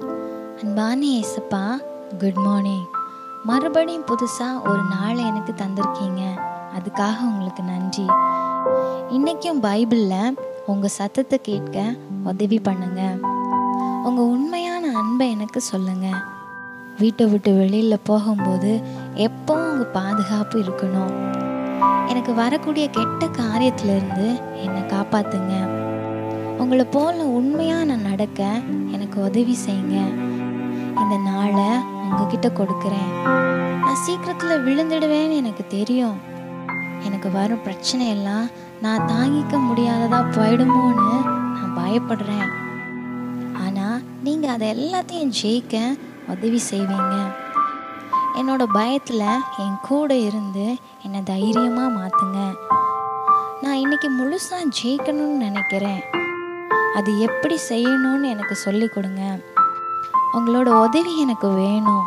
அன்பான ஏசப்பா good morning மறுபடியும் புதுசாக ஒரு நாளை எனக்கு தந்திருக்கீங்க. அதுக்காக உங்களுக்கு நன்றி. இன்றைக்கும் பைபிளில் உங்கள் சத்தத்தை கேட்க உதவி பண்ணுங்க. உங்கள் உண்மையான அன்பை எனக்கு சொல்லுங்க. வீட்டை விட்டு வெளியில் போகும்போது எப்பவும் உங்கள் பாதுகாப்பு இருக்கணும். எனக்கு வரக்கூடிய கெட்ட காரியத்திலிருந்து என்னை காப்பாத்துங்க. உங்களை போல உண்மையாக நான் நடக்க எனக்கு உதவி செய்யுங்க. இந்த நாளை உங்ககிட்ட கொடுக்குறேன். நான் சீக்கிரத்தில் விழுந்துடுவேன்னு எனக்கு தெரியும். எனக்கு வரும் பிரச்சனை எல்லாம் நான் தாங்கிக்க முடியாததாக போயிடுமோன்னு நான் பயப்படுறேன். ஆனால் நீங்கள் அதை எல்லாத்தையும் ஜெயிக்க உதவி செய்வீங்க. என்னோட பயத்தில் என் கூட இருந்து என்னை தைரியமாக மாற்றுங்க நான் இன்னைக்கு முழுசாக ஜெயிக்கணும்னு நினைக்கிறேன். அது எப்படி செய்யணும்னு எனக்கு சொல்லி கொடுங்க. உங்களோட உதவி எனக்கு வேணும்.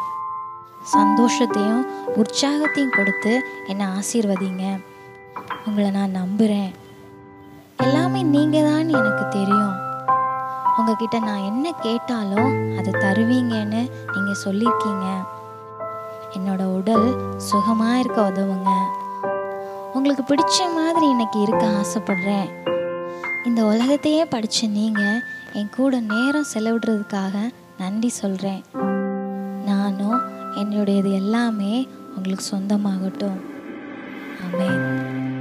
சந்தோஷத்தையும் உற்சாகத்தையும் கொடுத்து என்னை ஆசீர்வதிங்க. உங்களை நான் நம்புகிறேன் எல்லாமே நீங்கள் தான் எனக்கு தெரியும். உங்ககிட்ட நான் என்ன கேட்டாலும் அதை தருவீங்கன்னு நீங்கள் சொல்லியிருக்கீங்க. என்னோட உடல் சுகமாக இருக்க உதவுங்க. உங்களுக்கு பிடிச்ச மாதிரி இன்னைக்கு இருக்க ஆசைப்படுறேன். இந்த உலகத்தையே படித்த நீங்கள் என் கூட நேரம் செலவிடுறதுக்காக நன்றி சொல்கிறேன் நானும் என்னுடையது எல்லாமே உங்களுக்கு சொந்தமாகட்டும். ஆமென்.